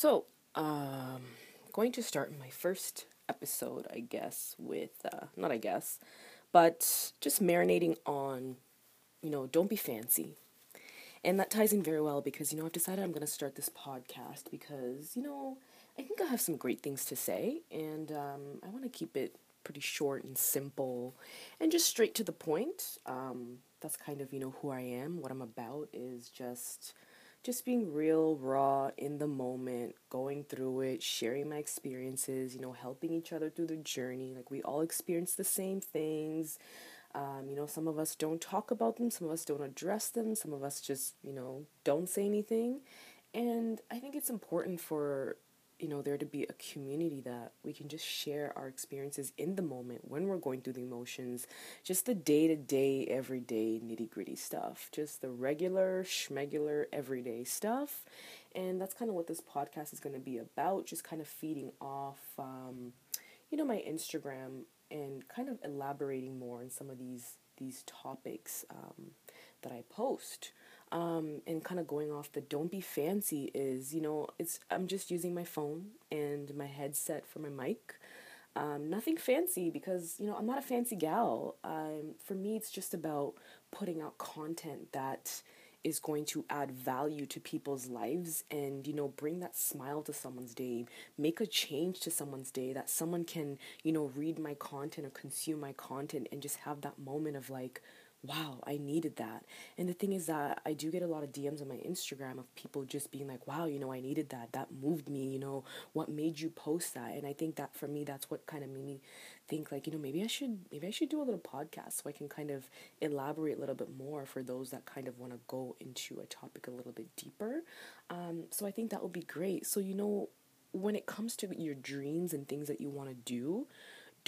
So, um, going to start my first episode, I guess, with, uh, not I guess, but just marinating on, you know, don't be fancy. And that ties in very well because, you know, I've decided I'm going to start this podcast because, you know, I think I have some great things to say and um, I want to keep it pretty short and simple and just straight to the point. Um, that's kind of, you know, who I am. What I'm about is just just being real, raw, in the moment, going through it, sharing my experiences, you know, helping each other through the journey. Like, we all experience the same things. Um, you know, some of us don't talk about them, some of us don't address them, some of us just, you know, don't say anything. And I think it's important for you know, there to be a community that we can just share our experiences in the moment when we're going through the emotions, just the day to day, everyday nitty gritty stuff, just the regular, schmegular, everyday stuff. And that's kind of what this podcast is going to be about, just kind of feeding off, um, you know, my Instagram and kind of elaborating more on some of these these topics um, that I post um, and kind of going off the don't be fancy is you know it's i'm just using my phone and my headset for my mic. Um, nothing fancy because you know i'm not a fancy gal. Um, for me it's just about putting out content that is going to add value to people's lives and you know bring that smile to someone's day make a change to someone's day that someone can you know read my content or consume my content and just have that moment of like wow, I needed that. And the thing is that I do get a lot of DMs on my Instagram of people just being like, wow, you know, I needed that. That moved me, you know, what made you post that? And I think that for me, that's what kind of made me think like, you know, maybe I should, maybe I should do a little podcast so I can kind of elaborate a little bit more for those that kind of want to go into a topic a little bit deeper. Um, so I think that would be great. So, you know, when it comes to your dreams and things that you want to do,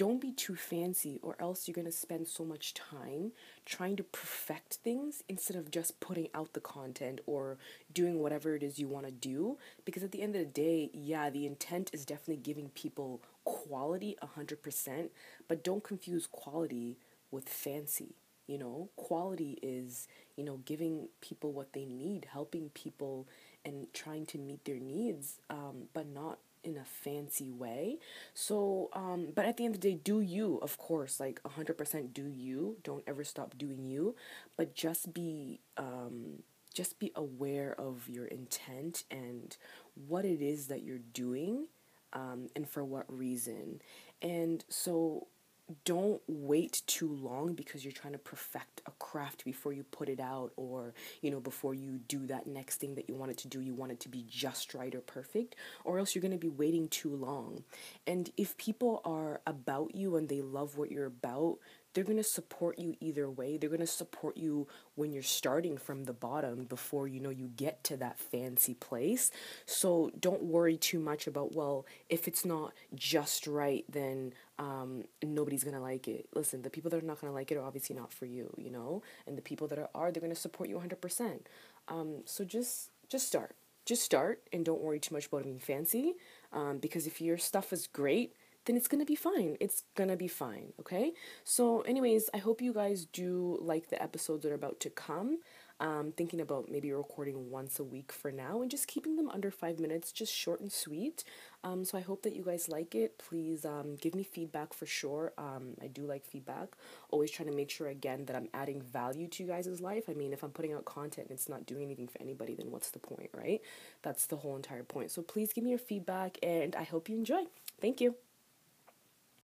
don't be too fancy or else you're going to spend so much time trying to perfect things instead of just putting out the content or doing whatever it is you want to do. Because at the end of the day yeah the intent is definitely giving people quality 100% but don't confuse quality with fancy you know? Quality is you know giving people what they need helping people and trying to meet their needs um, but not in a fancy way. So, um, but at the end of the day, do you, of course, like 100% do you. Don't ever stop doing you, but just be, um, just be aware of your intent and what it is that you're doing um, and for what reason. And so don't wait too long because you're trying to perfect a craft before you put it out or you know before you do that next thing that you wanted to do. You want it to be just right or perfect or else you're going to be waiting too long. And if people are about you and they love what you're about they're going to support you either way. They're going to support you when you're starting from the bottom before you know you get to that fancy place. So don't worry too much about, well, if it's not just right, then um, nobody's going to like it. Listen, the people that are not going to like it are obviously not for you, you know? And the people that are, are they're going to support you 100%. Um, so just just start. Just start and don't worry too much about being fancy um, because if your stuff is great, then it's gonna be fine. It's gonna be fine, okay? So, anyways, I hope you guys do like the episodes that are about to come. Um, thinking about maybe recording once a week for now and just keeping them under five minutes, just short and sweet. Um, so I hope that you guys like it. Please um, give me feedback for sure. Um, I do like feedback. Always trying to make sure again that I'm adding value to you guys' life. I mean, if I'm putting out content and it's not doing anything for anybody, then what's the point, right? That's the whole entire point. So please give me your feedback and I hope you enjoy. Thank you.